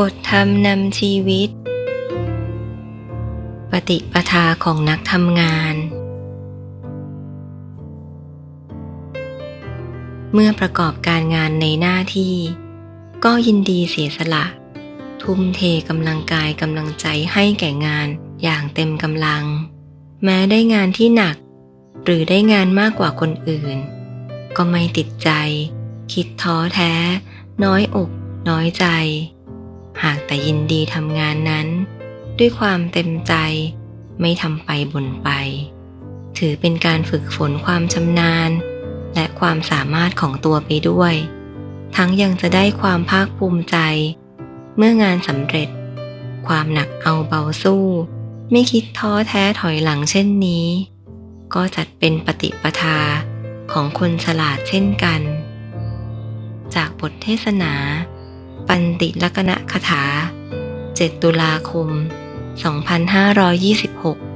บทธรรมนำชีวิต ปฏิปทาของนักทำงาน เมื่อประกอบการงานในหน้าที่ ก็ยินดีเสียสละ ทุ่มเทกำลังกายกำลังใจให้แก่งานอย่างเต็มกำลัง แม้ได้งานที่หนัก หรือได้งานมากกว่าคนอื่น ก็ไม่ติดใจ คิดท้อแท้ น้อยอก น้อยใจ หากแต่ยินดีทำงานนั้น ด้วยความเต็มใจ ไม่ทำไปบ่นไป ถือเป็นการฝึกฝนความชำนาญ และความสามารถของตัวไปด้วย ทั้งยังจะได้ความภาคภูมิใจ เมื่องานสำเร็จ ความหนักเอาเบาสู้ ไม่คิดท้อแท้ถอยหลังเช่นนี้ ก็จัดเป็นปฏิปทาของคนฉลาดเช่นกัน จากบทเทศนา ปันติลกณะคถา 7 ตุลาคม 2526